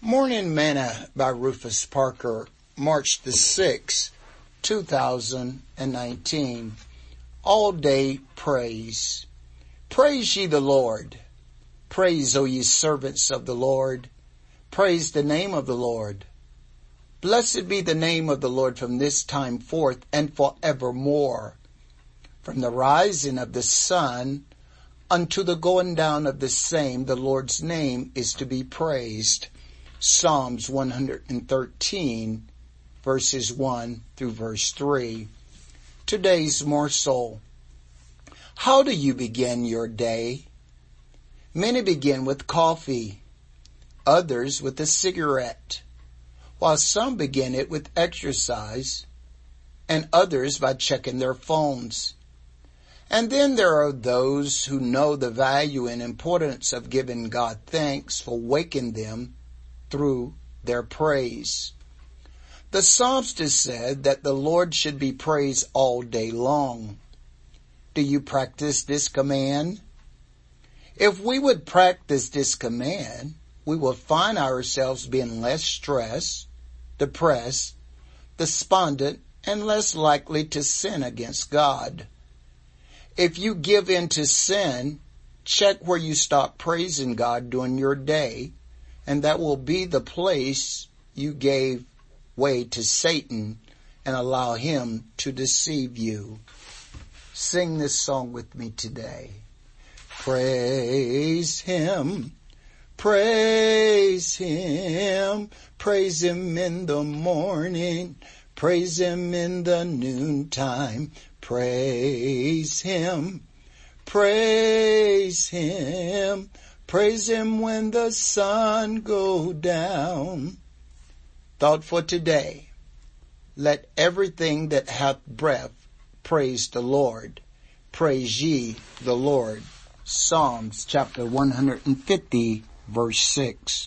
Morning Manna by Rufus Parker, March the 6th, 2019. All day praise. Praise ye the Lord. Praise, O ye servants of the Lord. Praise the name of the Lord. Blessed be the name of the Lord from this time forth and forevermore. From the rising of the sun unto the going down of the same, the Lord's name is to be praised. Psalms 113 verses 1 through verse 3. Today's morsel. How do you begin your day? Many begin with coffee, others with a cigarette, while some begin it with exercise, and others by checking their phones. And then there are those who know the value and importance of giving God thanks for waking them through their praise. The psalmist said that the Lord should be praised all day long. Do you practice this command? If we would practice this command, we will find ourselves being less stressed, depressed, despondent, and less likely to sin against God. If you give in to sin, check where you stop praising God during your day and that will be the place you gave way to Satan and allow him to deceive you. Sing this song with me today. Praise him. Praise him. Praise him in the morning. Praise him in the noontime. Praise him. Praise him. Praise him when the sun go down. Thought for today. Let everything that hath breath praise the Lord. Praise ye the Lord. Psalms chapter 150 verse 6.